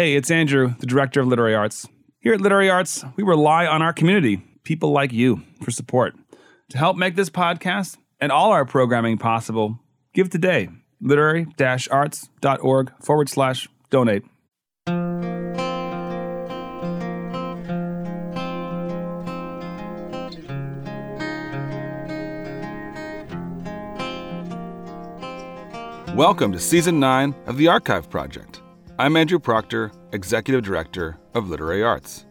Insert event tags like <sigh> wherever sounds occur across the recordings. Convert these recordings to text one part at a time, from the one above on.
Hey, it's Andrew, the director of Literary Arts. Here at Literary Arts, we rely on our community, people like you, for support. To help make this podcast and all our programming possible, give today. Literary arts.org forward slash donate. Welcome to Season 9 of the Archive Project. I'm Andrew Proctor, Executive Director of Literary Arts.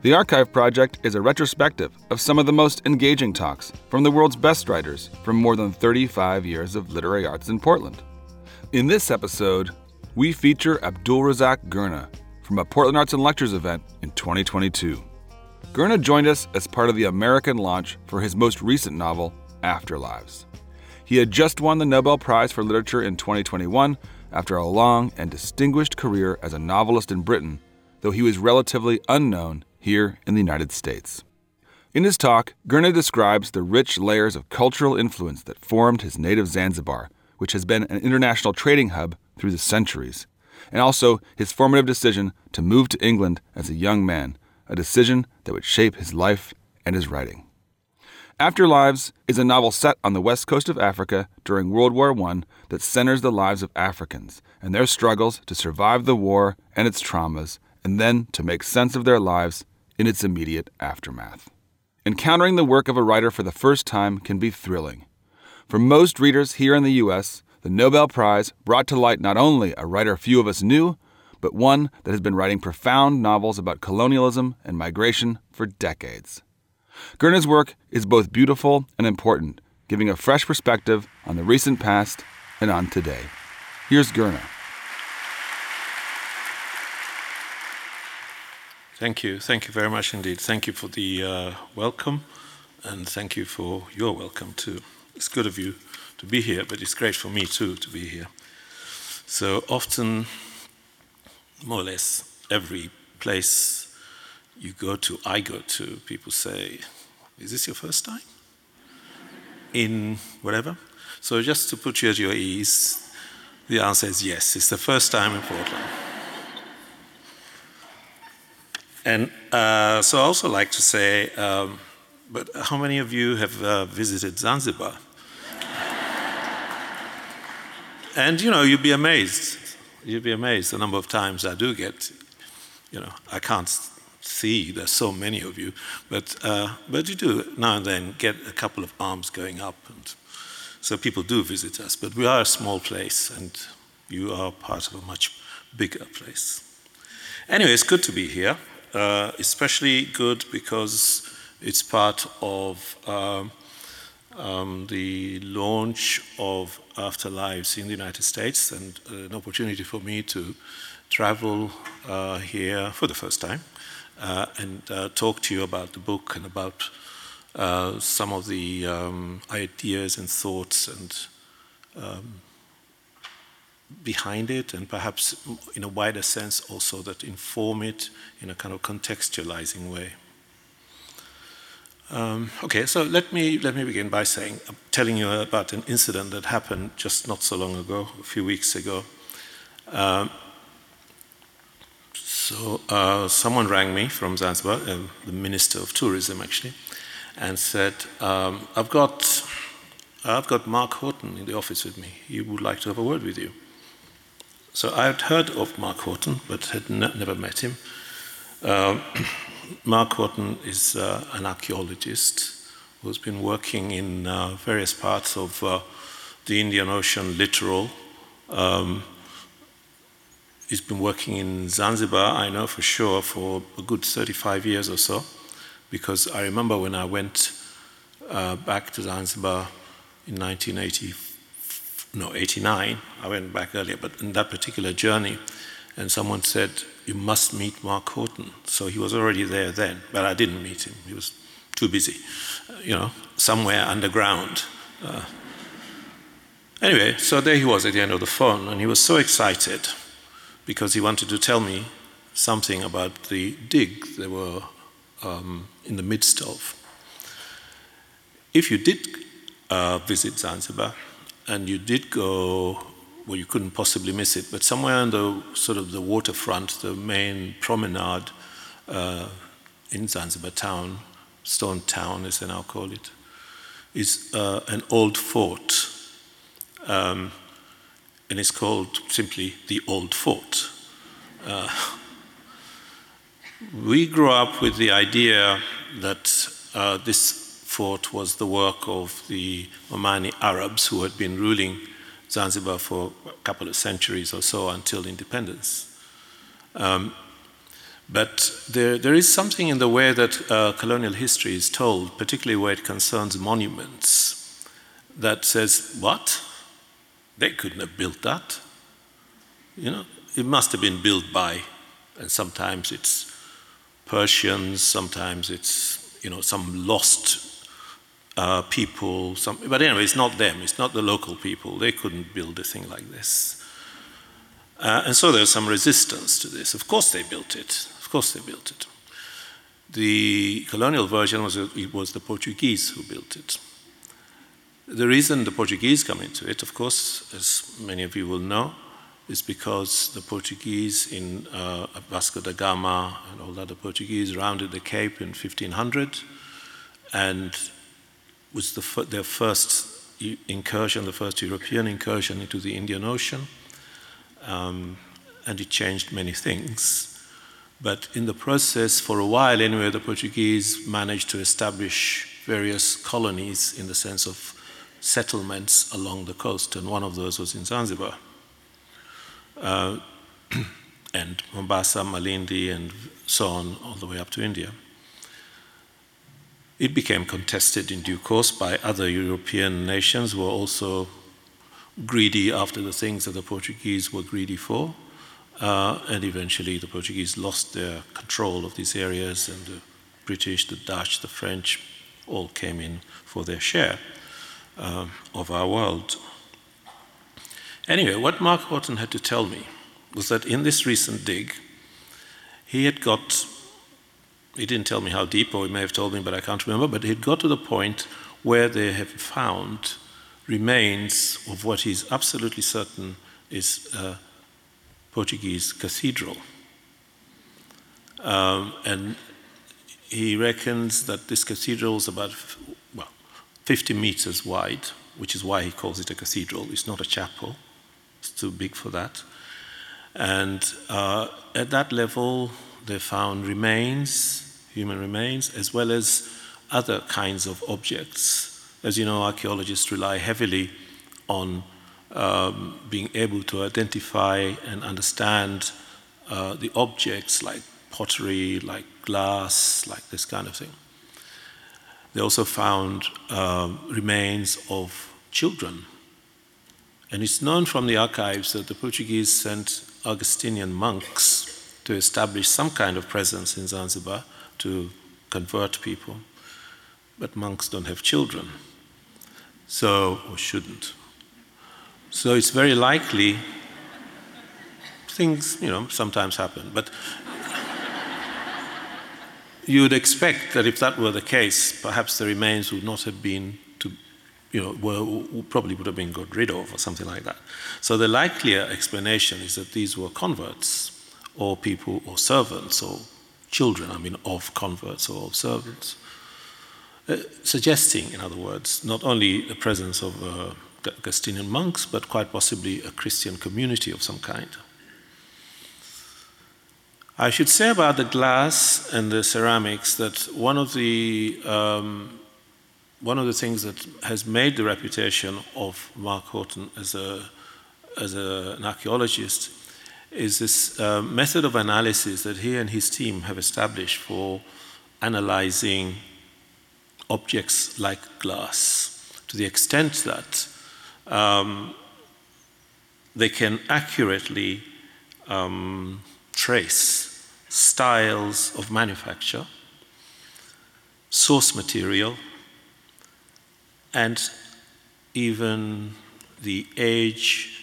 The Archive Project is a retrospective of some of the most engaging talks from the world's best writers from more than 35 years of literary arts in Portland. In this episode, we feature Abdulrazak Gurnah from a Portland Arts and Lectures event in 2022. Gurnah joined us as part of the American launch for his most recent novel, Afterlives. He had just won the Nobel Prize for Literature in 2021 after a long and distinguished career as a novelist in Britain, though he was relatively unknown here in the United States. In his talk, Gurnah describes the rich layers of cultural influence that formed his native Zanzibar, which has been an international trading hub through the centuries, and also his formative decision to move to England as a young man, a decision that would shape his life and his writing. Afterlives is a novel set on the west coast of Africa during World War I that centers the lives of Africans and their struggles to survive the war and its traumas, and then to make sense of their lives in its immediate aftermath. Encountering the work of a writer for the first time can be thrilling. For most readers here in the U.S., the Nobel Prize brought to light not only a writer few of us knew, but one that has been writing profound novels about colonialism and migration for decades. Gurnah's work is both beautiful and important, giving a fresh perspective on the recent past and on today. Here's Gurnah. Thank you. Thank you very much indeed. Thank you for the uh, welcome, and thank you for your welcome too. It's good of you to be here, but it's great for me too to be here. So often, more or less, every place you go to, I go to, people say, Is this your first time? In whatever? So just to put you at your ease, the answer is yes, it's the first time in Portland. And uh, so I also like to say, um, but how many of you have uh, visited Zanzibar? <laughs> and you know, you'd be amazed. You'd be amazed the number of times I do get, you know, I can't see. There's so many of you, but uh, but you do now and then get a couple of arms going up, and so people do visit us. But we are a small place, and you are part of a much bigger place. Anyway, it's good to be here, uh, especially good because it's part of. Um, um, the launch of Afterlives in the United States and an opportunity for me to travel uh, here for the first time uh, and uh, talk to you about the book and about uh, some of the um, ideas and thoughts and um, behind it, and perhaps in a wider sense also that inform it in a kind of contextualizing way. Um, okay, so let me let me begin by saying, uh, telling you about an incident that happened just not so long ago, a few weeks ago. Um, so uh, someone rang me from Zanzibar, uh, the Minister of Tourism actually, and said, um, "I've got, I've got Mark Horton in the office with me. He would like to have a word with you." So I had heard of Mark Horton, but had never met him. Uh, <clears throat> Mark Horton is uh, an archaeologist who's been working in uh, various parts of uh, the Indian Ocean littoral. He's been working in Zanzibar, I know for sure, for a good 35 years or so, because I remember when I went uh, back to Zanzibar in 1980, no, 89, I went back earlier, but in that particular journey, and someone said, You must meet Mark Horton. So he was already there then, but I didn't meet him. He was too busy, you know, somewhere underground. Uh, anyway, so there he was at the end of the phone, and he was so excited because he wanted to tell me something about the dig they were um, in the midst of. If you did uh, visit Zanzibar and you did go well, you couldn't possibly miss it, but somewhere on the sort of the waterfront, the main promenade uh, in Zanzibar town, Stone Town as they now call it, is uh, an old fort. Um, and it's called simply the Old Fort. Uh, we grew up with the idea that uh, this fort was the work of the Omani Arabs who had been ruling Zanzibar for a couple of centuries or so until independence. Um, but there, there is something in the way that uh, colonial history is told, particularly where it concerns monuments, that says, what? They couldn't have built that. You know, it must have been built by, and sometimes it's Persians, sometimes it's, you know, some lost uh, people. Some, but anyway, it's not them, it's not the local people. They couldn't build a thing like this. Uh, and so there's some resistance to this. Of course they built it. Of course they built it. The colonial version was it was the Portuguese who built it. The reason the Portuguese come into it, of course, as many of you will know, is because the Portuguese in uh, Vasco da Gama and all the other Portuguese rounded the Cape in 1500 and was the, their first incursion, the first European incursion into the Indian Ocean. Um, and it changed many things. But in the process, for a while anyway, the Portuguese managed to establish various colonies in the sense of settlements along the coast, and one of those was in Zanzibar. Uh, <clears throat> and Mombasa, Malindi, and so on, all the way up to India. It became contested in due course by other European nations who were also greedy after the things that the Portuguese were greedy for. Uh, and eventually the Portuguese lost their control of these areas, and the British, the Dutch, the French all came in for their share uh, of our world. Anyway, what Mark Horton had to tell me was that in this recent dig, he had got, he didn't tell me how deep, or he may have told me, but I can't remember, but he had got to the point where they have found remains of what he's absolutely certain is a Portuguese cathedral. Um, and he reckons that this cathedral is about 50 meters wide, which is why he calls it a cathedral. It's not a chapel, it's too big for that. And uh, at that level, they found remains, human remains, as well as other kinds of objects as you know, archaeologists rely heavily on um, being able to identify and understand uh, the objects like pottery, like glass, like this kind of thing. They also found um, remains of children. And it's known from the archives that the Portuguese sent Augustinian monks to establish some kind of presence in Zanzibar to convert people. But monks don't have children so or shouldn't. So it's very likely things, you know, sometimes happen, but you would expect that if that were the case, perhaps the remains would not have been to, you know, were, probably would have been got rid of or something like that. So the likelier explanation is that these were converts or people or servants or children, I mean, of converts or of servants. Uh, suggesting, in other words, not only the presence of uh, Augustinian monks, but quite possibly a Christian community of some kind. I should say about the glass and the ceramics that one of the um, one of the things that has made the reputation of Mark Horton as a as a, an archaeologist is this uh, method of analysis that he and his team have established for analyzing objects like glass. To the extent that um, they can accurately um, trace styles of manufacture, source material, and even the age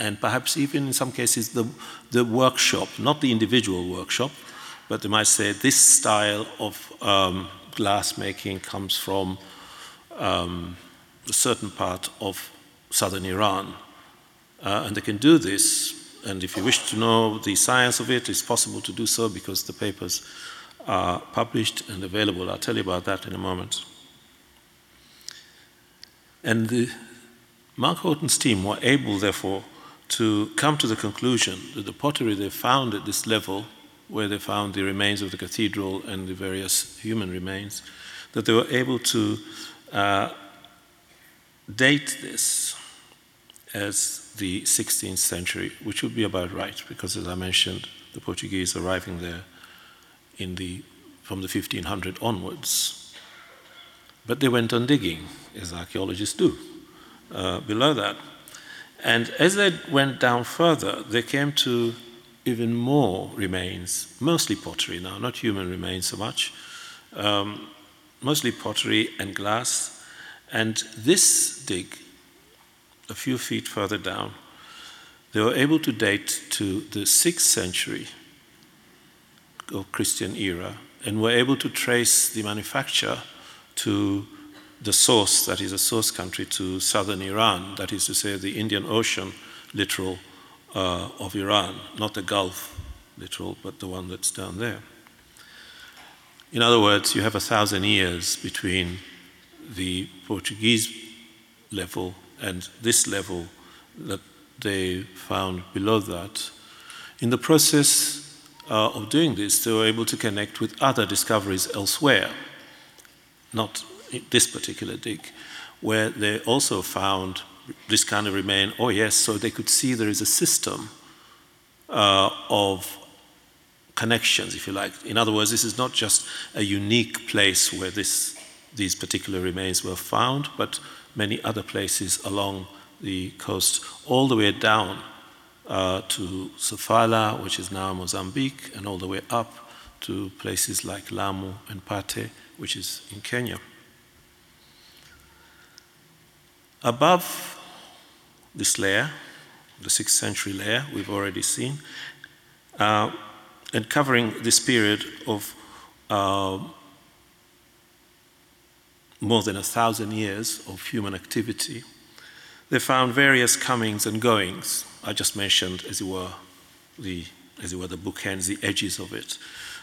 and perhaps even in some cases the, the workshop, not the individual workshop, but they might say this style of um, glass making comes from um, a certain part of southern Iran. Uh, and they can do this. And if you wish to know the science of it, it's possible to do so because the papers are published and available. I'll tell you about that in a moment. And the, Mark Horton's team were able, therefore, to come to the conclusion that the pottery they found at this level, where they found the remains of the cathedral and the various human remains, that they were able to uh, date this as the 16th century, which would be about right, because as I mentioned, the Portuguese arriving there in the, from the 1500 onwards. But they went on digging, as archaeologists do, uh, below that. And as they went down further, they came to even more remains, mostly pottery now, not human remains so much, um, mostly pottery and glass. And this dig, a few feet further down, they were able to date to the 6th century of Christian era and were able to trace the manufacture to the source, that is a source country, to southern Iran, that is to say, the Indian Ocean littoral uh, of Iran, not the Gulf littoral, but the one that's down there. In other words, you have a thousand years between the Portuguese level and this level that they found below that. In the process uh, of doing this, they were able to connect with other discoveries elsewhere, not this particular dig, where they also found this kind of remain. Oh, yes, so they could see there is a system uh, of connections, if you like. In other words, this is not just a unique place where this, these particular remains were found, but many other places along the coast, all the way down uh, to Sofala, which is now Mozambique, and all the way up to places like Lamu and Pate, which is in Kenya. Above this layer, the 6th century layer we've already seen, uh, and covering this period of uh, more than a thousand years of human activity, they found various comings and goings. I just mentioned, as it were, the, as it were, the bookends, the edges of it.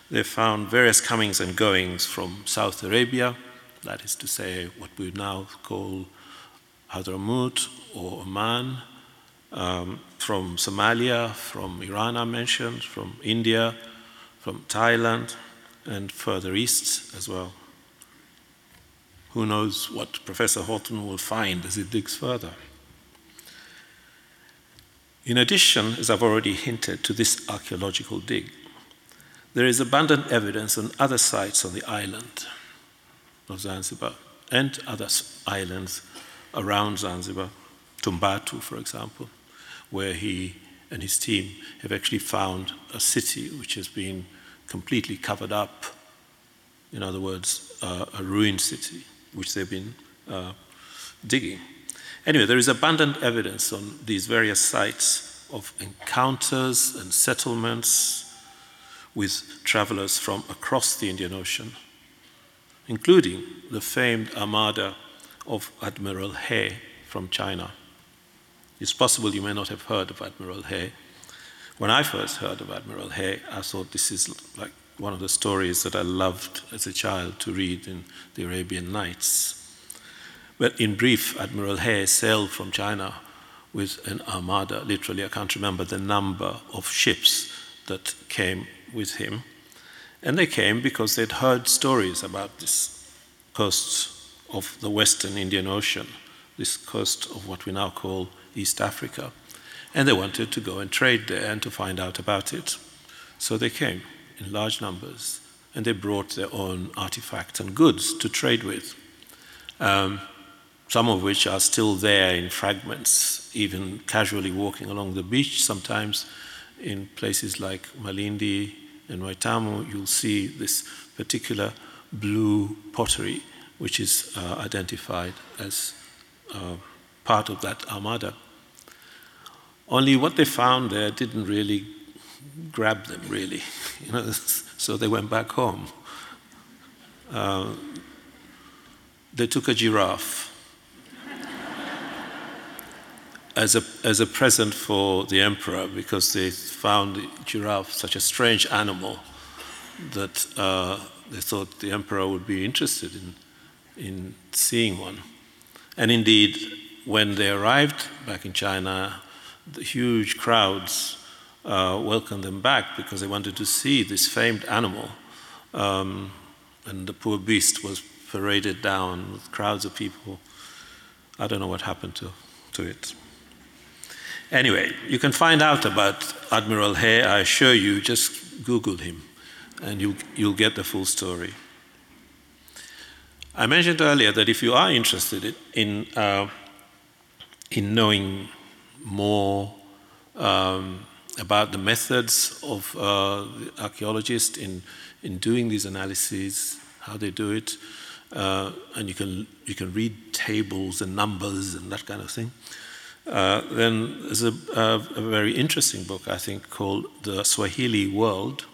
They found various comings and goings from South Arabia, that is to say, what we now call Hadramaut or Oman, um, from Somalia, from Iran, I mentioned, from India, from Thailand, and further east as well. Who knows what Professor Horton will find as he digs further? In addition, as I've already hinted, to this archaeological dig, there is abundant evidence on other sites on the island of Zanzibar and other islands around Zanzibar, Tumbatu, for example, where he and his team have actually found a city which has been completely covered up. In other words, uh, a ruined city, which they've been uh, digging. Anyway, there is abundant evidence on these various sites of encounters and settlements with travelers from across the Indian Ocean, including the famed armada of Admiral Hay from China. It's possible you may not have heard of Admiral Hay. When I first heard of Admiral Hay, I thought this is like one of the stories that I loved as a child to read in the Arabian Nights. But in brief, Admiral Hay sailed from China with an armada, literally, I can't remember the number of ships that came with him. And they came because they'd heard stories about this coast of the western Indian Ocean, this coast of what we now call East Africa. And they wanted to go and trade there and to find out about it. So they came in large numbers and they brought their own artifacts and goods to trade with. Um, some of which are still there in fragments, even casually walking along the beach. Sometimes in places like Malindi and Watamu, you'll see this particular blue pottery which is uh, identified as uh, part of that armada. Only what they found there didn't really grab them, really. <laughs> You know, <laughs> so they went back home. Uh, they took a giraffe. <laughs> as a, as a present for the emperor because they found the giraffe such a strange animal that uh, they thought the emperor would be interested in, in seeing one. And indeed, when they arrived back in China, the huge crowds uh, welcomed them back because they wanted to see this famed animal. Um, and the poor beast was paraded down with crowds of people. I don't know what happened to, to it. Anyway, you can find out about Admiral Hay, I assure you, just Google him and you, you'll get the full story. I mentioned earlier that if you are interested in, uh, in knowing more um, about the methods of uh, archaeologists in, in doing these analyses, how they do it, uh, and you can, you can read tables and numbers and that kind of thing. Uh, then there's a, a, a, very interesting book, I think, called The Swahili World,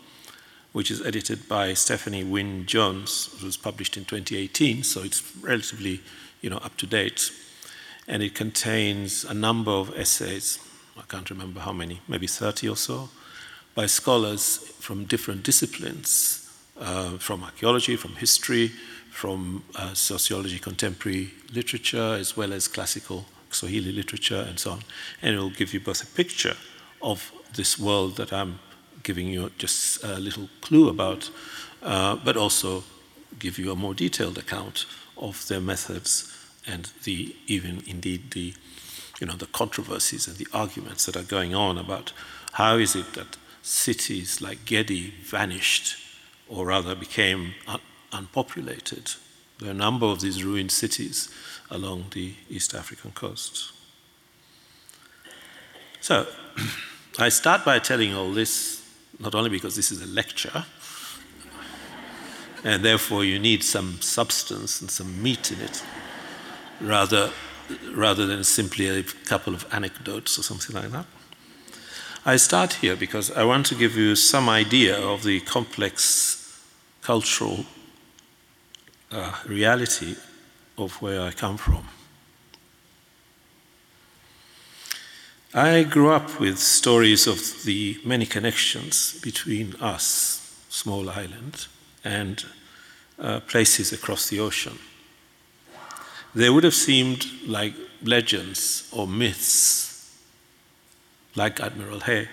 which is edited by Stephanie Wynne Jones. It was published in 2018, so it's relatively you know, up to date. And it contains a number of essays, I can't remember how many, maybe 30 or so, by scholars from different disciplines, uh, from archaeology, from history, from uh, sociology, contemporary literature, as well as classical Swahili literature, and so on. And it will give you both a picture of this world that I'm giving you just a little clue about, uh, but also give you a more detailed account of their methods and the even indeed the you know the controversies and the arguments that are going on about how is it that cities like Gedi vanished or rather became un- unpopulated. There are a number of these ruined cities along the East African coast. So, <clears throat> I start by telling all this not only because this is a lecture, and therefore you need some substance and some meat in it, rather, rather than simply a couple of anecdotes or something like that. I start here because I want to give you some idea of the complex cultural uh, reality of where I come from. I grew up with stories of the many connections between us, small island, and uh, places across the ocean. They would have seemed like legends or myths, like Admiral Hay.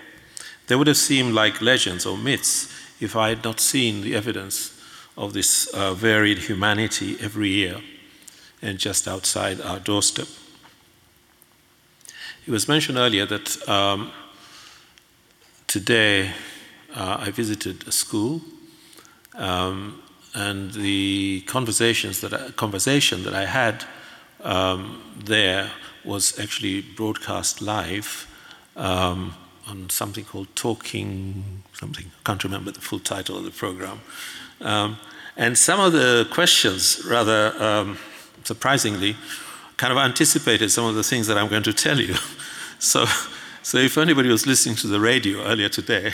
They would have seemed like legends or myths if I had not seen the evidence of this uh, varied humanity every year and just outside our doorstep. It was mentioned earlier that um, today uh, I visited a school, um, and the conversations that I, conversation that I had um, there was actually broadcast live um, on something called Talking something. I can't remember the full title of the program. Um, and some of the questions, rather um, surprisingly, kind of anticipated some of the things that I'm going to tell you. <laughs> so, so if anybody was listening to the radio earlier today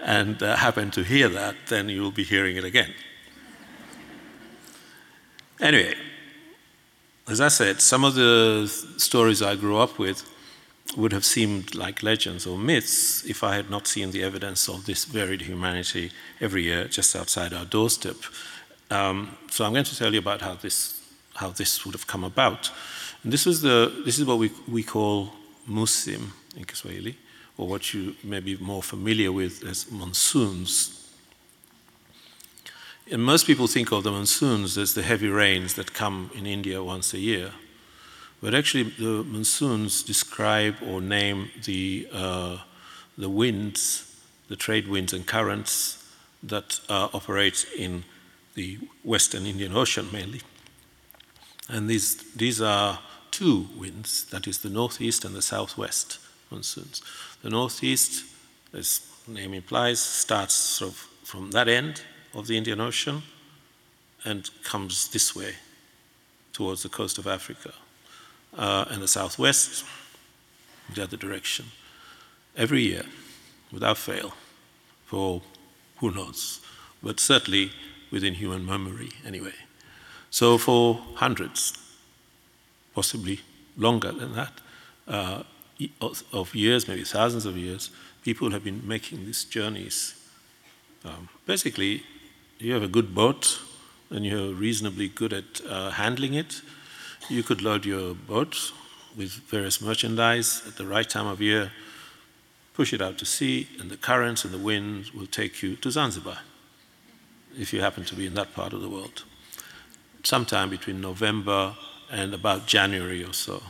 and uh, happened to hear that, then you will be hearing it again. Anyway, as I said, some of the stories I grew up with would have seemed like legends or myths if I had not seen the evidence of this varied humanity every year just outside our doorstep. Um, so I'm going to tell you about how this how this would have come about. And this, was the, this is what we, we call musim in Kiswahili, or what you may be more familiar with as monsoons. And most people think of the monsoons as the heavy rains that come in India once a year. But actually, the monsoons describe or name the, uh, the winds, the trade winds and currents that uh, operate in the Western Indian Ocean mainly. And these, these are two winds, that is the northeast and the southwest monsoons. The northeast, as the name implies, starts sort of from that end of the Indian Ocean and comes this way towards the coast of Africa. Uh, and the southwest, the other direction. Every year, without fail, for who knows, but certainly within human memory anyway. So, for hundreds, possibly longer than that, uh, of years, maybe thousands of years, people have been making these journeys. Um, basically, you have a good boat and you're reasonably good at uh, handling it. You could load your boat with various merchandise at the right time of year, push it out to sea, and the currents and the winds will take you to Zanzibar if you happen to be in that part of the world. Sometime between November and about January or so.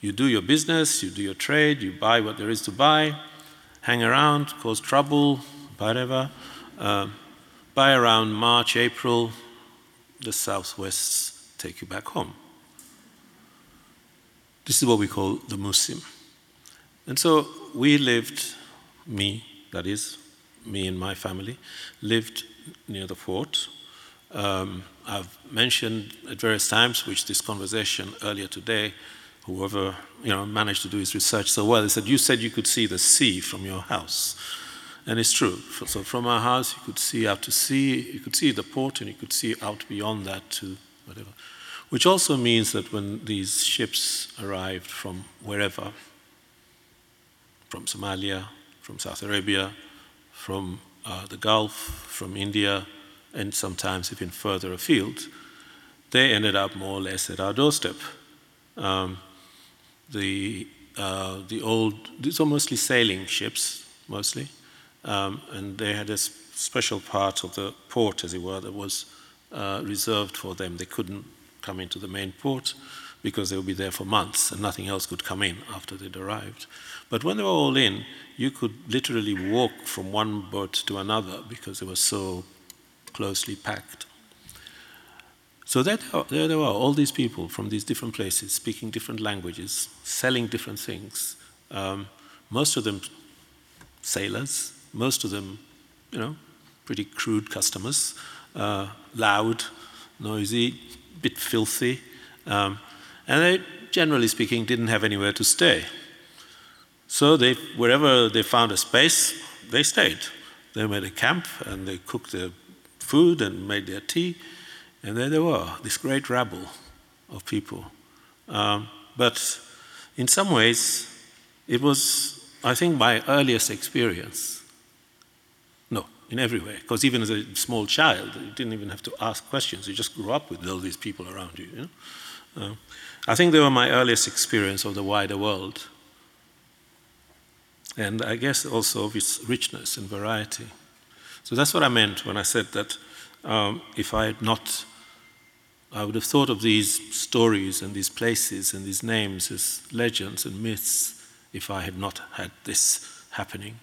You do your business, you do your trade, you buy what there is to buy, hang around, cause trouble, whatever. Uh, by around March, April, the southwests take you back home. This is what we call the Musim. And so we lived, me, that is, me and my family, lived near the fort. Um, I've mentioned at various times, which this conversation earlier today, whoever you know managed to do his research so well, he said, "You said you could see the sea from your house," and it's true. So from our house, you could see out to sea, you could see the port, and you could see out beyond that to whatever. Which also means that when these ships arrived from wherever, from Somalia, from South Arabia, from uh, the Gulf, from India, and sometimes even further afield, they ended up more or less at our doorstep. Um, the, uh, the old, these are mostly sailing ships, mostly, um, and they had a special part of the port, as it were, that was uh, reserved for them. They couldn't come into the main port because they would be there for months and nothing else could come in after they'd arrived. But when they were all in, you could literally walk from one boat to another because they were so closely packed. So there they were, all these people from these different places, speaking different languages, selling different things. Um, most of them sailors, most of them, you know, pretty crude customers, uh, loud, noisy, bit filthy, um, and they, generally speaking, didn't have anywhere to stay. So they, wherever they found a space, they stayed. They made a camp and they cooked their food and made their tea, and there they were, this great rabble of people. Um, but in some ways, it was, I think, my earliest experience. In every way, because even as a small child, you didn't even have to ask questions. You just grew up with all these people around you. you know? uh, I think they were my earliest experience of the wider world. And I guess also of its richness and variety. So that's what I meant when I said that um, if I had not, I would have thought of these stories and these places and these names as legends and myths if I had not had this happening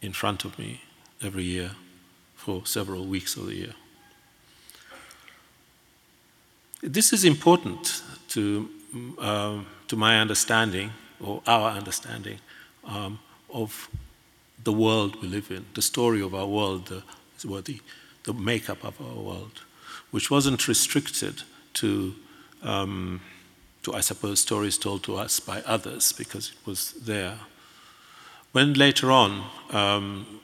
in front of me every year for several weeks of the year. This is important to, um, to my understanding, or our understanding, um, of the world we live in, the story of our world, the, the, the makeup of our world, which wasn't restricted to, um, to, I suppose, stories told to us by others because it was there. When later on, um,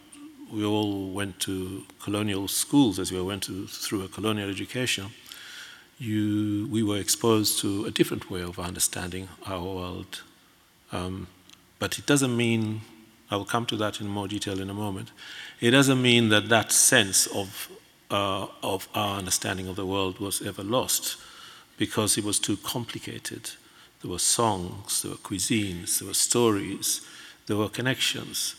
we all went to colonial schools, as we went to, through a colonial education, you, we were exposed to a different way of understanding our world. Um, but it doesn't mean I will come to that in more detail in a moment. It doesn't mean that that sense of, uh, of our understanding of the world was ever lost because it was too complicated. There were songs, there were cuisines, there were stories, there were connections,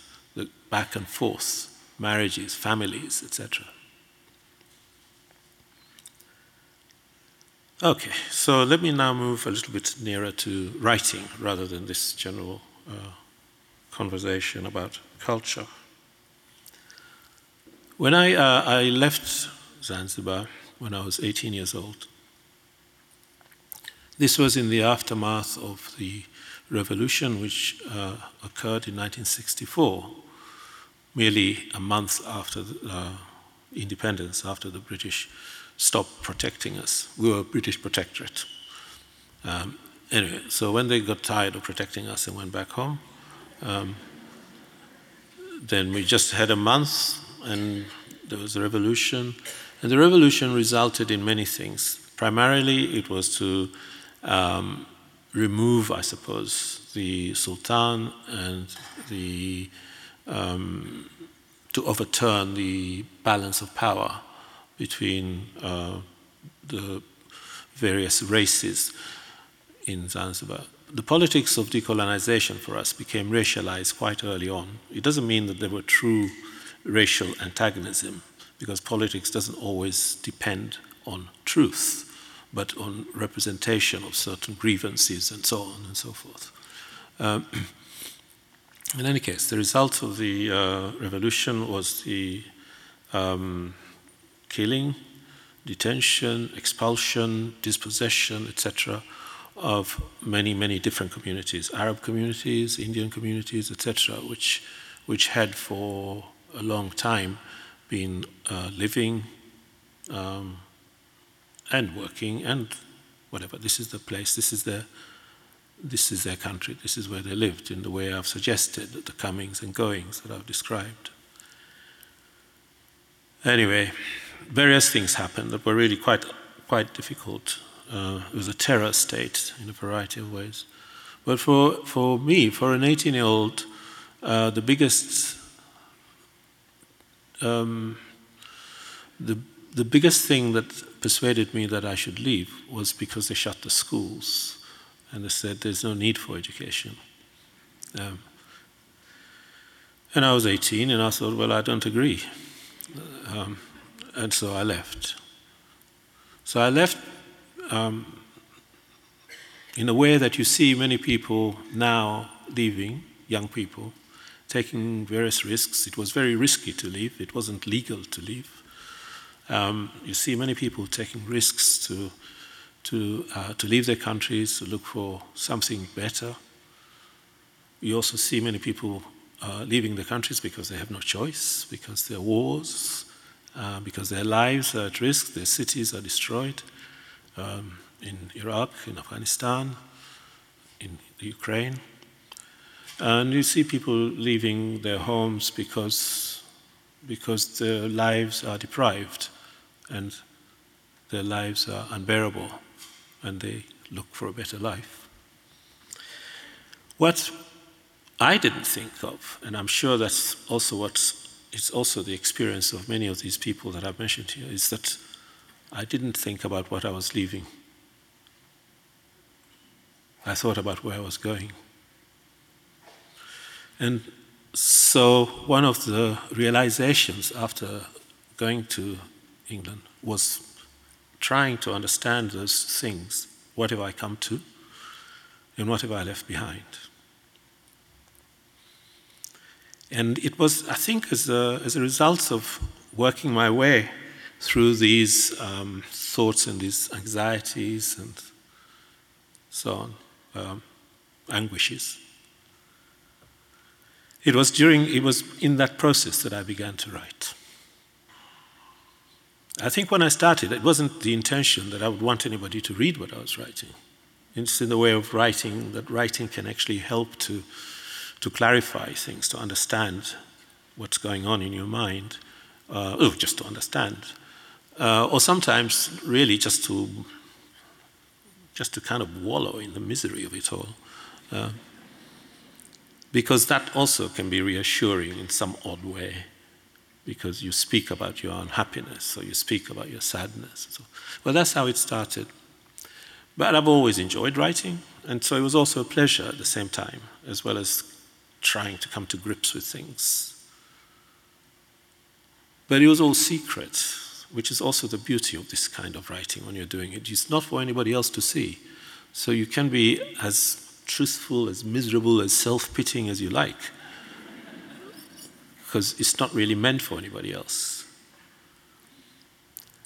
back and forth, marriages, families, etc. Okay, so let me now move a little bit nearer to writing rather than this general uh, conversation about culture. When I, uh, I left Zanzibar when I was 18 years old, this was in the aftermath of the revolution which uh, occurred in 1964, merely a month after the, uh, independence, after the British stopped protecting us. We were a British protectorate. Um, anyway, so when they got tired of protecting us and went back home, um, then we just had a month and there was a revolution. And the revolution resulted in many things. Primarily, it was to um, remove, I suppose, the Sultan and the, um, to overturn the balance of power between uh, the various races in Zanzibar. The politics of decolonization for us became racialized quite early on. It doesn't mean that there were true racial antagonism, because politics doesn't always depend on truth, but on representation of certain grievances and so on and so forth. Um, in any case, the result of the uh, revolution was the um, killing, detention, expulsion, dispossession, etc., of many, many different communities Arab communities, Indian communities, etc., which, which had for a long time been uh, living um, and working and whatever. This is the place, this is their this is their country, this is where they lived, in the way I've suggested, the comings and goings that I've described. Anyway, various things happened that were really quite, quite difficult. Uh, it was a terror state in a variety of ways. But for, for me, for an 18 year old, uh, the biggest um, the, the biggest thing that persuaded me that I should leave was because they shut the schools and they said there's no need for education. Um, and I was 18, and I thought, well, I don't agree. Um, and so I left. So I left um, in a way that you see many people now leaving, young people, taking various risks. It was very risky to leave, it wasn't legal to leave. Um, you see many people taking risks to to, uh, to leave their countries, to look for something better. We also see many people uh, leaving their countries because they have no choice, because there are wars, uh, because their lives are at risk, their cities are destroyed um, in Iraq, in Afghanistan, in Ukraine. And you see people leaving their homes because, because their lives are deprived and their lives are unbearable and they look for a better life. What I didn't think of, and I'm sure that's also what it's also the experience of many of these people that I've mentioned here, is that I didn't think about what I was leaving. I thought about where I was going. And so one of the realizations after going to England was trying to understand those things. What have I come to? And what have I left behind? And it was, I think, as a, as a result of working my way through these um, thoughts and these anxieties and so on, um, anguishes. It was during, it was in that process that I began to write. I think when I started, it wasn't the intention that I would want anybody to read what I was writing. It's in the way of writing that writing can actually help to, to clarify things, to understand what's going on in your mind, uh, oh, just to understand, uh, or sometimes really just to just to kind of wallow in the misery of it all. Uh, because that also can be reassuring in some odd way because you speak about your unhappiness or you speak about your sadness. So, well, that's how it started. But I've always enjoyed writing, and so it was also a pleasure at the same time, as well as trying to come to grips with things. But it was all secret, which is also the beauty of this kind of writing when you're doing it. It's not for anybody else to see. So you can be as truthful, as miserable, as self pitying as you like because it's not really meant for anybody else.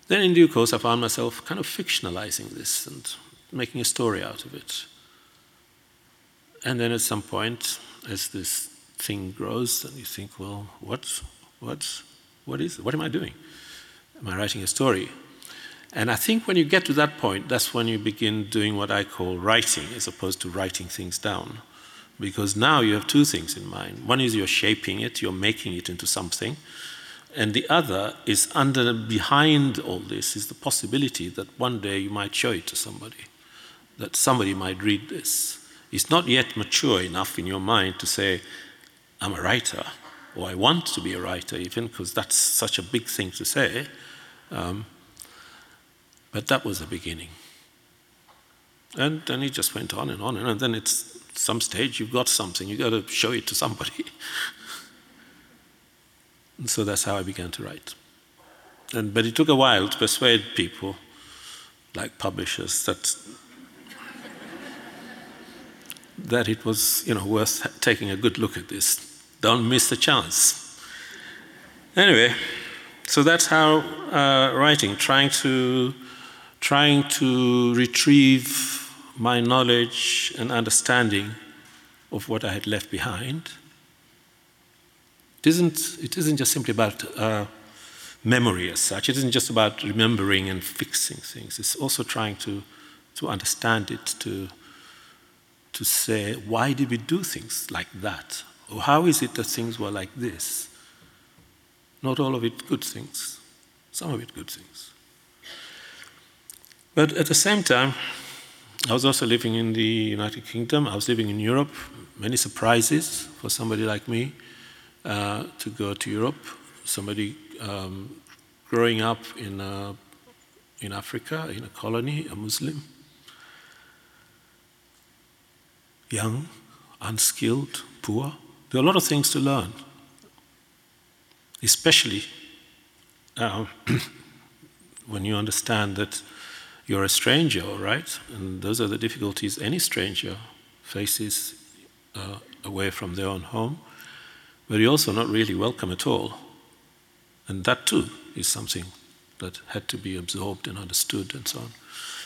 Then, in due course, I found myself kind of fictionalizing this and making a story out of it. And then at some point, as this thing grows, and you think, well, what, what, what is it? What am I doing? Am I writing a story? And I think when you get to that point, that's when you begin doing what I call writing, as opposed to writing things down because now you have two things in mind. One is you're shaping it, you're making it into something, and the other is under behind all this is the possibility that one day you might show it to somebody, that somebody might read this, It's not yet mature enough in your mind to say, I'm a writer, or I want to be a writer, even, because that's such a big thing to say. Um, but that was the beginning. And then it just went on and on, and then it's some stage you've got something, you've got to show it to somebody. <laughs> and so that's how I began to write. And, but it took a while to persuade people, like publishers, that <laughs> that it was you know worth taking a good look at this. Don't miss the chance. Anyway, so that's how uh, writing, trying to trying to retrieve my knowledge and understanding of what I had left behind. It isn't, it isn't just simply about uh, memory as such, it isn't just about remembering and fixing things, it's also trying to, to understand it, to, to say, why did we do things like that? Or how is it that things were like this? Not all of it good things, some of it good things. But at the same time, I was also living in the United Kingdom. I was living in Europe. Many surprises for somebody like me uh, to go to Europe. Somebody um, growing up in, a, in Africa, in a colony, a Muslim. Young, unskilled, poor. There are a lot of things to learn, especially uh, <clears throat> when you understand that you're a stranger, right? And those are the difficulties any stranger faces uh, away from their own home, but you're also not really welcome at all. And that too is something that had to be absorbed and understood and so on.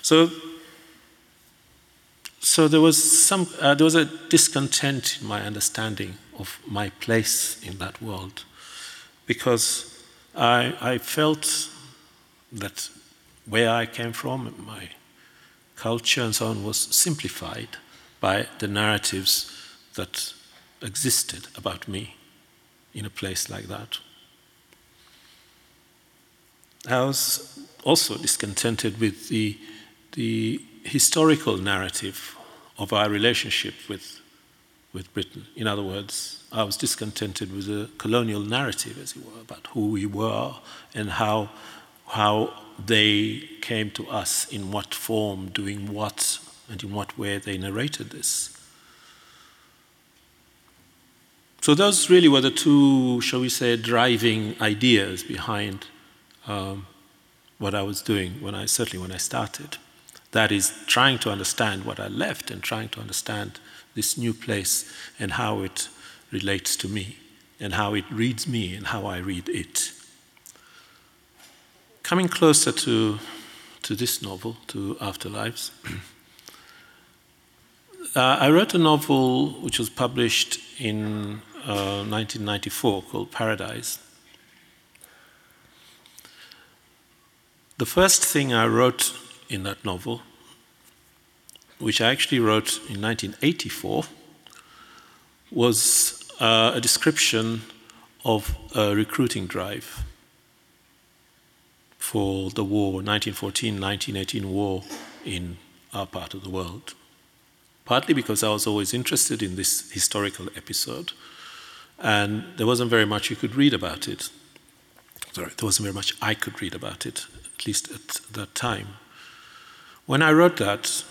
So, so there was some uh, there was a discontent in my understanding of my place in that world, because I, I felt that where I came from, my culture and so on, was simplified by the narratives that existed about me in a place like that. I was also discontented with the, the historical narrative of our relationship with, with Britain. In other words, I was discontented with the colonial narrative, as it were, about who we were and how, how they came to us, in what form, doing what, and in what way they narrated this. So those really were the two, shall we say, driving ideas behind um, what I was doing when I certainly when I started. That is trying to understand what I left and trying to understand this new place and how it relates to me and how it reads me and how I read it. Coming closer to, to this novel, to Afterlives, <clears throat> uh, I wrote a novel which was published in uh, 1994 called Paradise. The first thing I wrote in that novel, which I actually wrote in 1984, was uh, a description of a recruiting drive for the war, 1914-1918 war in our part of the world. Partly because I was always interested in this historical episode, and there wasn't very much you could read about it. Sorry, there wasn't very much I could read about it, at least at that time. When I wrote that,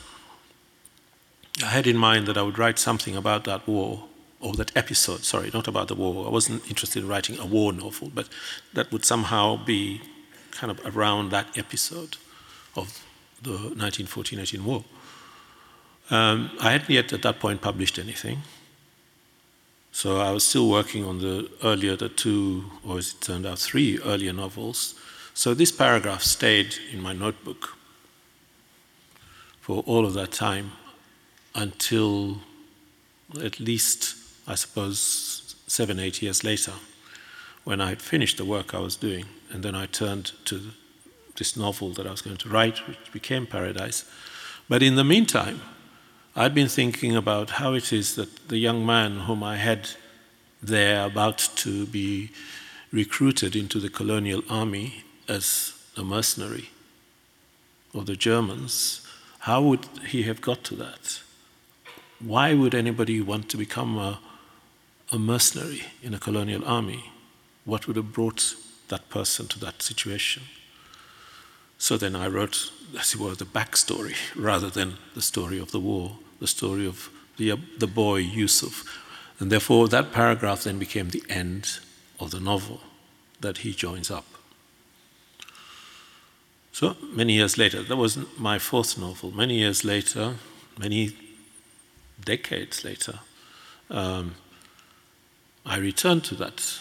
I had in mind that I would write something about that war, or that episode, sorry, not about the war. I wasn't interested in writing a war novel, but that would somehow be kind of around that episode of the 1914-18 war. Um, I hadn't yet at that point published anything. So I was still working on the earlier, the two, or as it turned out, three earlier novels. So this paragraph stayed in my notebook for all of that time until at least, I suppose, seven, eight years later when I had finished the work I was doing, and then I turned to this novel that I was going to write, which became Paradise. But in the meantime, I'd been thinking about how it is that the young man whom I had there about to be recruited into the colonial army as a mercenary of the Germans, how would he have got to that? why would anybody want to become a, a mercenary in a colonial army? What would have brought that person to that situation? So then I wrote, as it were, the backstory <laughs> rather than the story of the war, the story of the, uh, the boy Yusuf. And therefore, that paragraph then became the end of the novel that he joins up. So many years later, that was my fourth novel. Many years later, many decades later, um, I returned to that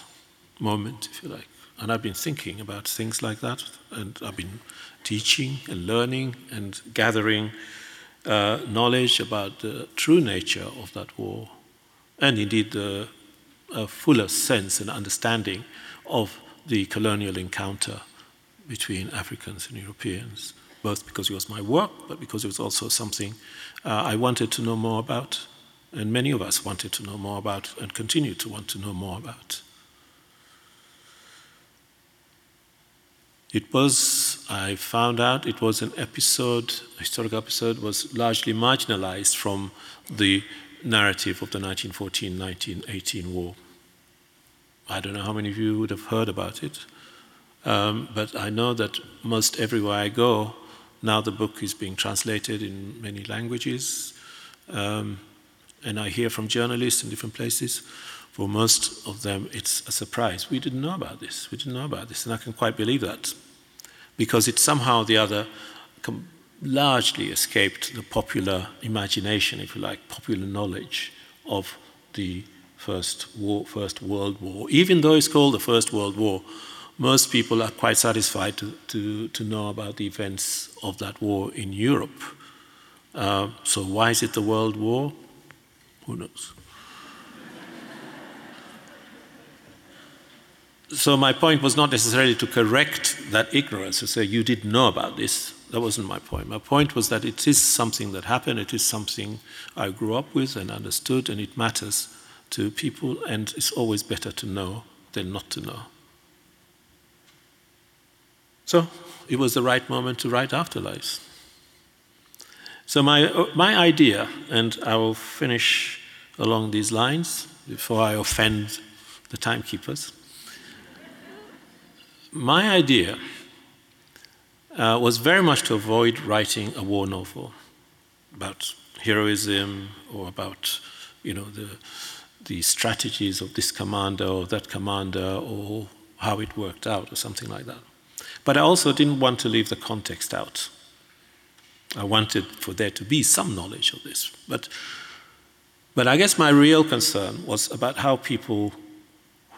moment, if you like. And I've been thinking about things like that, and I've been teaching and learning and gathering uh, knowledge about the true nature of that war, and indeed the fuller sense and understanding of the colonial encounter between Africans and Europeans, both because it was my work, but because it was also something uh, I wanted to know more about, and many of us wanted to know more about, and continue to want to know more about. It was, I found out, it was an episode, a historical episode, was largely marginalized from the narrative of the 1914 1918 war. I don't know how many of you would have heard about it, um, but I know that most everywhere I go, now the book is being translated in many languages, um, and I hear from journalists in different places. For most of them, it's a surprise. We didn't know about this. We didn't know about this, and I can quite believe that because it somehow or the other largely escaped the popular imagination, if you like, popular knowledge of the First, war, First World War. Even though it's called the First World War, most people are quite satisfied to, to, to know about the events of that war in Europe. Uh, so, why is it the World War? Who knows? So my point was not necessarily to correct that ignorance, to say you didn't know about this. That wasn't my point. My point was that it is something that happened, it is something I grew up with and understood, and it matters to people, and it's always better to know than not to know. So it was the right moment to write Afterlives. So my, my idea, and I will finish along these lines before I offend the timekeepers my idea uh, was very much to avoid writing a war novel about heroism or about you know the the strategies of this commander or that commander or how it worked out or something like that. But I also didn't want to leave the context out. I wanted for there to be some knowledge of this. But, but I guess my real concern was about how people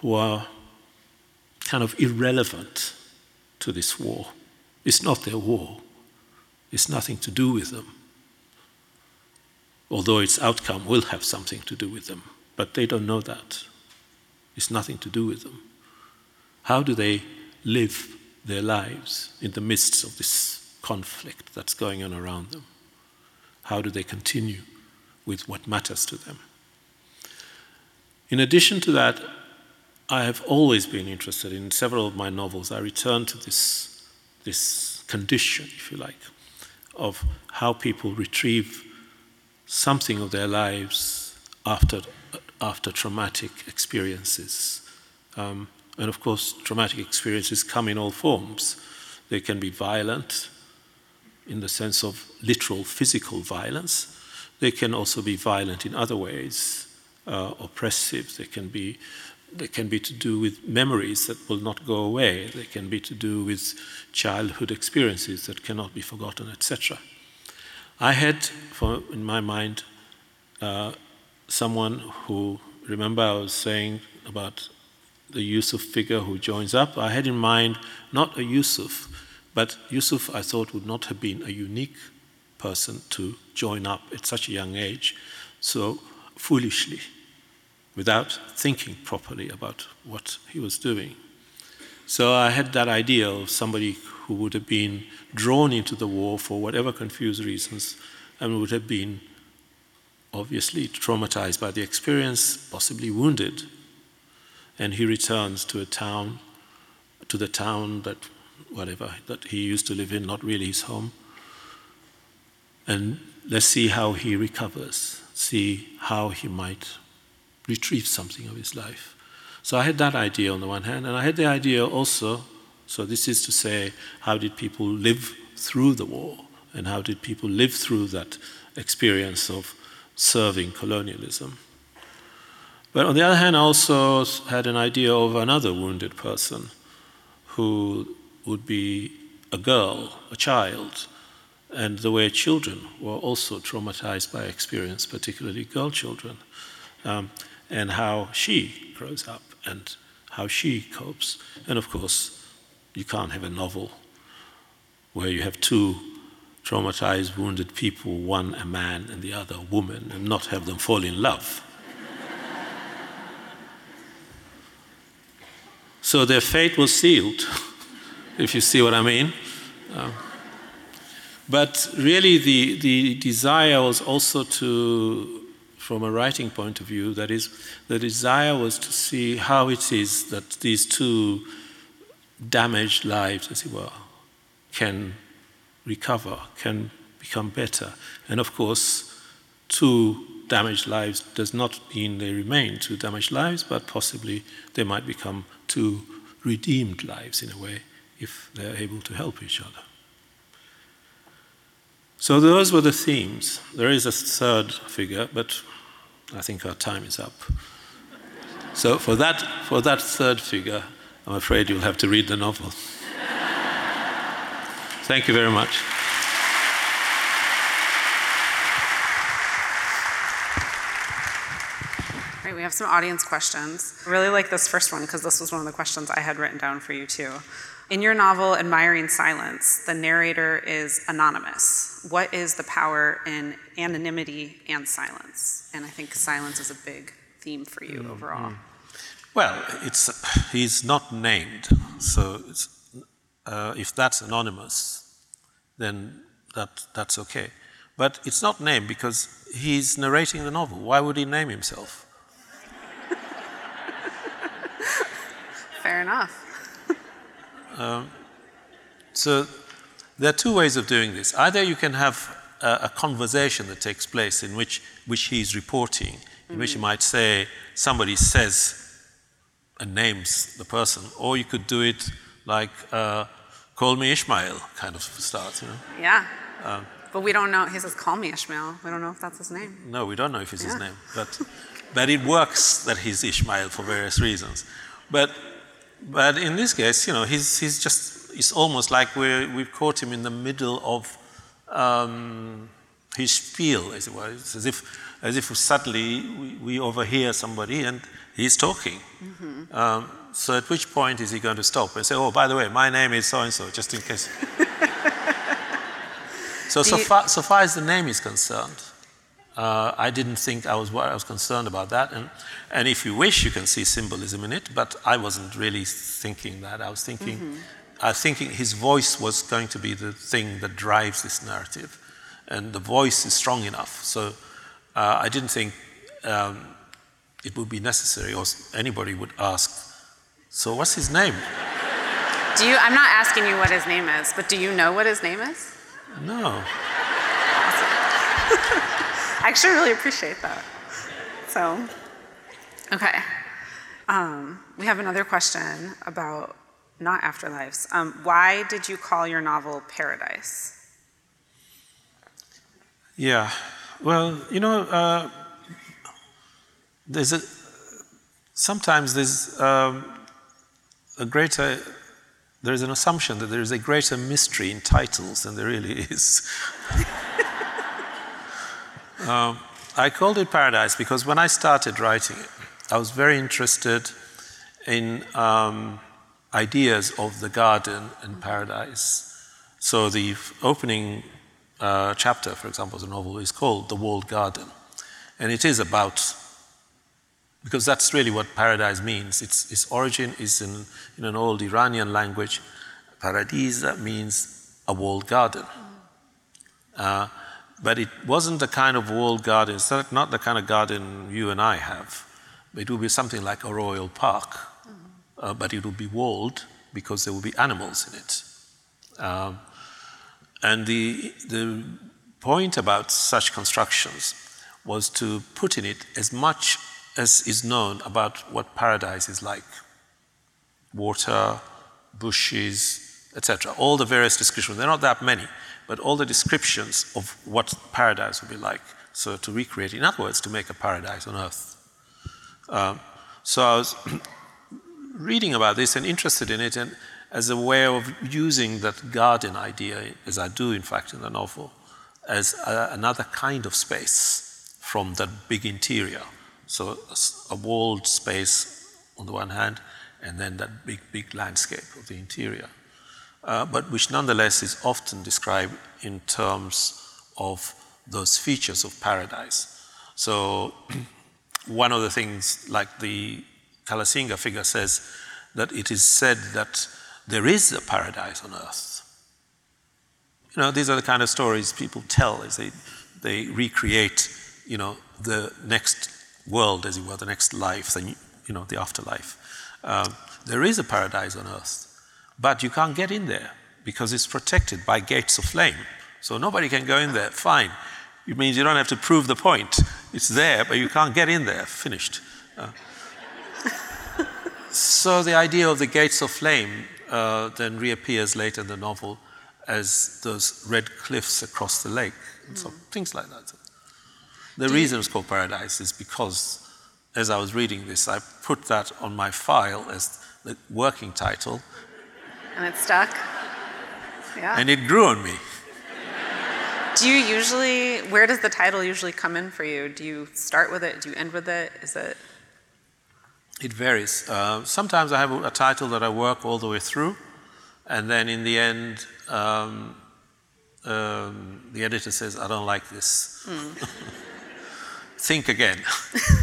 who are kind of irrelevant to this war. It's not their war, it's nothing to do with them. Although its outcome will have something to do with them, but they don't know that. It's nothing to do with them. How do they live their lives in the midst of this conflict that's going on around them? How do they continue with what matters to them? In addition to that, I have always been interested in several of my novels. I return to this, this condition, if you like, of how people retrieve something of their lives after, after traumatic experiences. Um, and of course, traumatic experiences come in all forms. They can be violent in the sense of literal physical violence. They can also be violent in other ways, uh, oppressive. They can be they can be to do with memories that will not go away. They can be to do with childhood experiences that cannot be forgotten, etc. I had, for, in my mind, uh, someone who, remember, I was saying about the Yusuf figure who joins up. I had in mind not a Yusuf, but Yusuf I thought would not have been a unique person to join up at such a young age so foolishly without thinking properly about what he was doing. So I had that idea of somebody who would have been drawn into the war for whatever confused reasons and would have been obviously traumatized by the experience, possibly wounded. And he returns to a town, to the town that, whatever, that he used to live in, not really his home. And let's see how he recovers. see how he might retrieve something of his life. So I had that idea on the one hand, and I had the idea also, so this is to say, how did people live through the war, and how did people live through that experience of serving colonialism. But on the other hand, I also had an idea of another wounded person who would be a girl, a child, and the way children were also traumatized by experience, particularly girl children, um, and how she grows up and how she copes. And of course, you can't have a novel where you have two traumatized, wounded people, one a man and the other a woman, and not have them fall in love. so their fate was sealed, <laughs> if you see what I mean. Um, but really, the, the desire was also to, from a writing point of view, that is, the desire was to see how it is that these two damaged lives, as it were, can recover, can become better. And of course, two damaged lives does not mean they remain two damaged lives, but possibly they might become two redeemed lives in a way if they're able to help each other. So those were the themes. There is a third figure, but I think our time is up. So for that, for that third figure, I'm afraid you'll have to read the novel. <laughs> Thank you very much. Right, we have some audience questions. I really like this first one because this was one of the questions I had written down for you too. In your novel, Admiring Silence, the narrator is anonymous. What is the power in anonymity and silence? And I think silence is a big theme for you mm-hmm. overall. Well, it's, he's not named, so uh, if that's anonymous, then that, that's okay. But it's not named because he's narrating the novel. Why would he name himself? <laughs> Fair enough. Um, so there are two ways of doing this. Either you can have a, a conversation that takes place in which, which he's reporting, in mm-hmm. which you might say, somebody says and names the person, or you could do it like, uh, call me Ishmael kind of start, you know? Yeah. Um, but we don't know, he says, call me Ishmael. We don't know if that's his name. No, we don't know if it's yeah. his name. But, but it works that he's Ishmael for various reasons. But but in this case, you know, he's, he's just, it's almost like we we've caught him in the middle of um, his spiel, as it were. It's as if, as if suddenly we, we overhear somebody and he's talking. Mm-hmm. Um, so at which point is he going to stop and say, oh, by the way, my name is so and so, just in case. <laughs> so, so far, so far as the name is concerned, uh, I didn't think I was, I was concerned about that. And, and if you wish, you can see symbolism in it, but I wasn't really thinking that. I was thinking, mm-hmm. I thinking his voice was going to be the thing that drives this narrative. And the voice is strong enough. So uh, I didn't think um, it would be necessary or anybody would ask, so what's his name? Do you, I'm not asking you what his name is, but do you know what his name is? No. <laughs> I actually really appreciate that. So, okay. Um, we have another question about not afterlives. Um, why did you call your novel Paradise? Yeah, well, you know, uh, there's a sometimes there's um, a greater there's an assumption that there is a greater mystery in titles than there really is. <laughs> Um, I called it Paradise because when I started writing it, I was very interested in um, ideas of the garden and paradise. So the opening uh, chapter, for example, of the novel is called The Walled Garden. And it is about, because that's really what paradise means. Its, its origin is in, in an old Iranian language. Paradise means a walled garden. Uh, but it wasn't the kind of walled garden, it's not the kind of garden you and I have. It would be something like a royal park, mm-hmm. uh, but it would be walled because there would be animals in it. Um, and the, the point about such constructions was to put in it as much as is known about what paradise is like water, bushes, etc. All the various descriptions, they're not that many, but all the descriptions of what paradise would be like. So, to recreate, in other words, to make a paradise on earth. Um, so, I was <clears throat> reading about this and interested in it, and as a way of using that garden idea, as I do, in fact, in the novel, as a, another kind of space from that big interior. So, a, a walled space on the one hand, and then that big, big landscape of the interior. Uh, but which nonetheless is often described in terms of those features of paradise. So, <clears throat> one of the things, like the Kalasinga figure says, that it is said that there is a paradise on earth. You know, these are the kind of stories people tell as they, they recreate, you know, the next world, as it were, the next life, the, you know, the afterlife. Um, there is a paradise on earth, but you can't get in there because it's protected by gates of flame. So nobody can go in there. Fine. It means you don't have to prove the point. It's there, but you can't get in there. Finished. Uh, <laughs> so the idea of the gates of flame uh, then reappears later in the novel as those red cliffs across the lake, and so mm. things like that. The Do reason it's called paradise is because as I was reading this, I put that on my file as the working title. And it stuck? Yeah. And it grew on me. Do you usually, where does the title usually come in for you? Do you start with it? Do you end with it? Is it? It varies. Uh, sometimes I have a, title that I work all the way through, and then in the end, um, um, the editor says, I don't like this. Mm. <laughs> think again.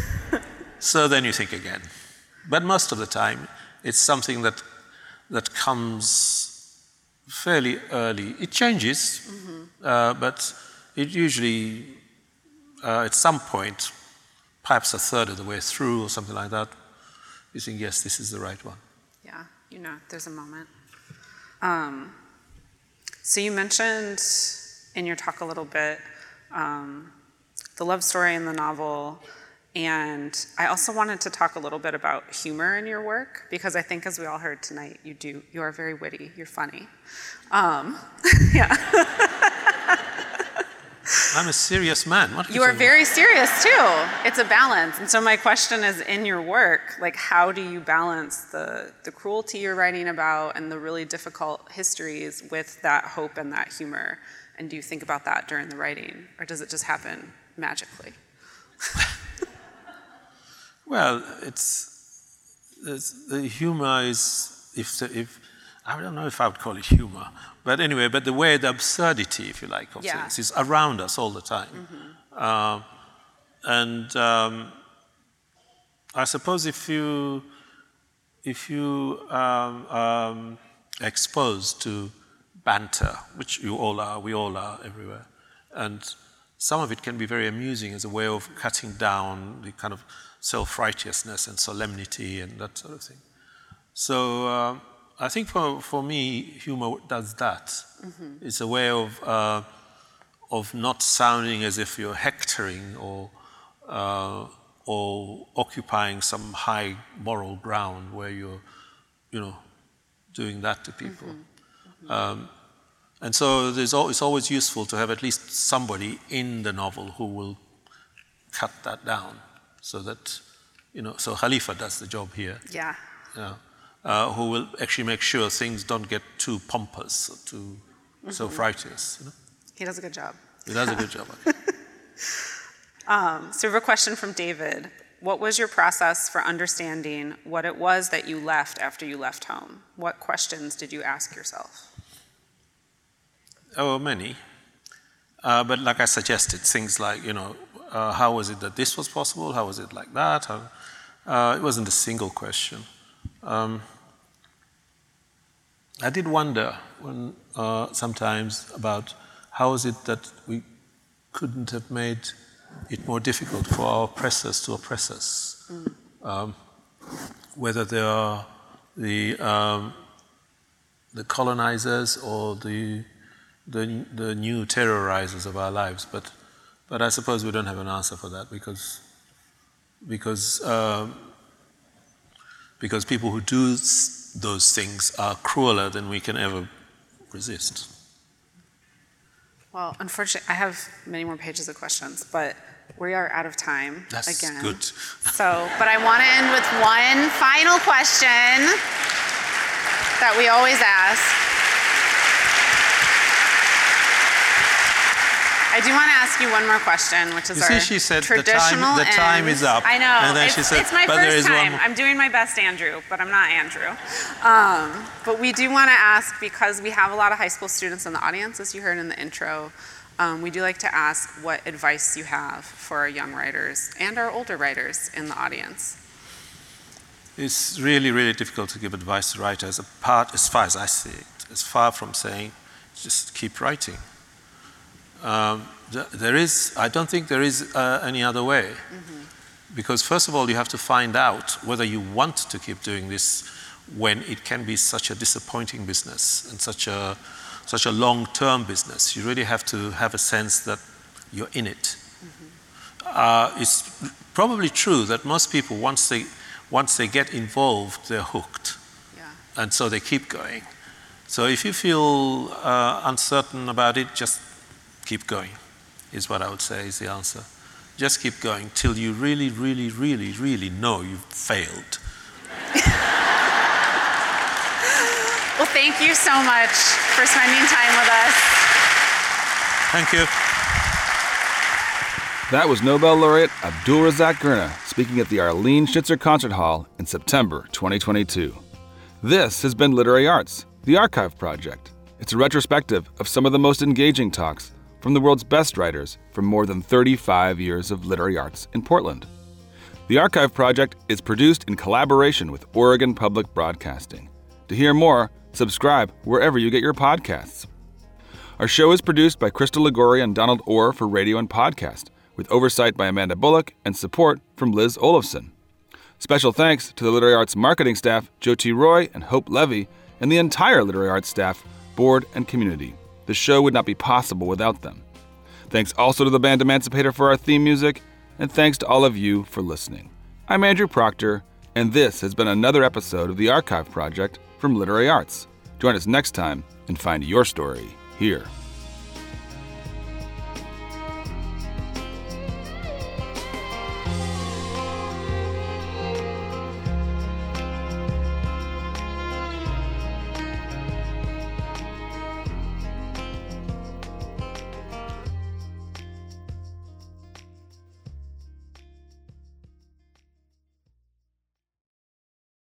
<laughs> so then you think again. But most of the time, it's something that, that comes fairly early. It changes, mm-hmm. uh, but it usually, uh, at some point, perhaps a third of the way through or something like that, you think, yes, this is the right one. Yeah, you know, there's a moment. Um, so you mentioned in your talk a little bit um, the love story in the novel and I also wanted to talk a little bit about humor in your work because I think, as we all heard tonight, you do. You are very witty. You're funny. Um, <laughs> yeah. <laughs> I'm a serious man. What you are very serious too. It's a balance. And so my question is, in your work, like, how do you balance the the cruelty you're writing about and the really difficult histories with that hope and that humor? And do you think about that during the writing, or does it just happen magically? <laughs> Well, it's, it's the humor is if, if I don't know if I would call it humor, but anyway, but the way the absurdity, if you like, of yeah. things is around us all the time, mm-hmm. uh, and um, I suppose if you if you um, um, exposed to banter, which you all are, we all are everywhere, and some of it can be very amusing as a way of cutting down the kind of self righteousness and solemnity and that sort of thing. So uh, I think for, for me, humor does that. Mm-hmm. It's a way of, uh, of not sounding as if you're hectoring or, uh, or occupying some high moral ground where you're, you know, doing that to people. Mm-hmm. Mm-hmm. Um, and so al- it's always useful to have at least somebody in the novel who will cut that down so that, you know, so Khalifa does the job here. Yeah. You know, uh, who will actually make sure things don't get too pompous or too mm-hmm. self-righteous. You know? He does a good job. He does a good job. <laughs> um, so we have a question from David. What was your process for understanding what it was that you left after you left home? What questions did you ask yourself? Oh, many. Uh, but like I suggested, things like, you know, uh, how was it that this was possible? How was it like that? How, uh, it wasn't a single question. Um, I did wonder when, uh, sometimes about how is it that we couldn't have made it more difficult for our oppressors to oppress us. Mm. Um, whether they are the, um, the colonizers or the, the, the new terrorizers of our lives. But But I suppose we don't have an answer for that because, because, uh, because people who do those things are crueler than we can ever resist. Well, unfortunately, I have many more pages of questions, but we are out of time That's again. good. So, but I want to end with one final question that we always ask. I do want to ask you one more question, which is You our see, she said the time- traditional the time end. is up. I know. And then it's, she said, it's my "But first time. I'm doing my best, Andrew, but I'm not Andrew. Um, but we do want to ask because we have a lot of high school students in the audience, as you heard in the intro. Um, we do like to ask what advice you have for our young writers and our older writers in the audience. It's really, really difficult to give advice to writers, apart, as far as I see it. It's far from saying, just keep writing. Um, th- there is, I don't think there is uh, any other way. Because, first of all, you have to find out whether you want to keep doing this when it can be such a disappointing business and such a, such a long term business. You really have to have a sense that you're in it. Uh, it's probably true that most people, once they, once they get involved, they're hooked. Yeah. And so they keep going. So if you feel uh, uncertain about it, just keep going, is what I would say is the answer. Just keep going till you really, really, really, really know you've failed. <laughs> Well, thank you so much for spending time with us. Thank you. That was Nobel laureate Abdulrazak Gurnah speaking at the Arlene Schnitzer Concert Hall in September 2022. This has been Literary Arts, the Archive Project. It's a retrospective of some of the most engaging talks from the world's best writers from more than 35 years of literary arts in Portland. The Archive Project is produced in collaboration with Oregon Public Broadcasting. To hear more, subscribe wherever you get your podcasts. Our show is produced by Crystal Ligori and Donald Orr for radio and podcast, with oversight by Amanda Bullock and support from Liz Olafson. Special thanks to the Literary Arts marketing staff, Joe T. Roy and Hope Levy, and the entire Literary Arts staff, board, and community. The show would not be possible without them. Thanks also to the band Emancipator for our theme music, and thanks to all of you for listening. I'm Andrew Proctor, and this has been another episode of the Archive Project from Literary Arts. Join us next time and find your story here.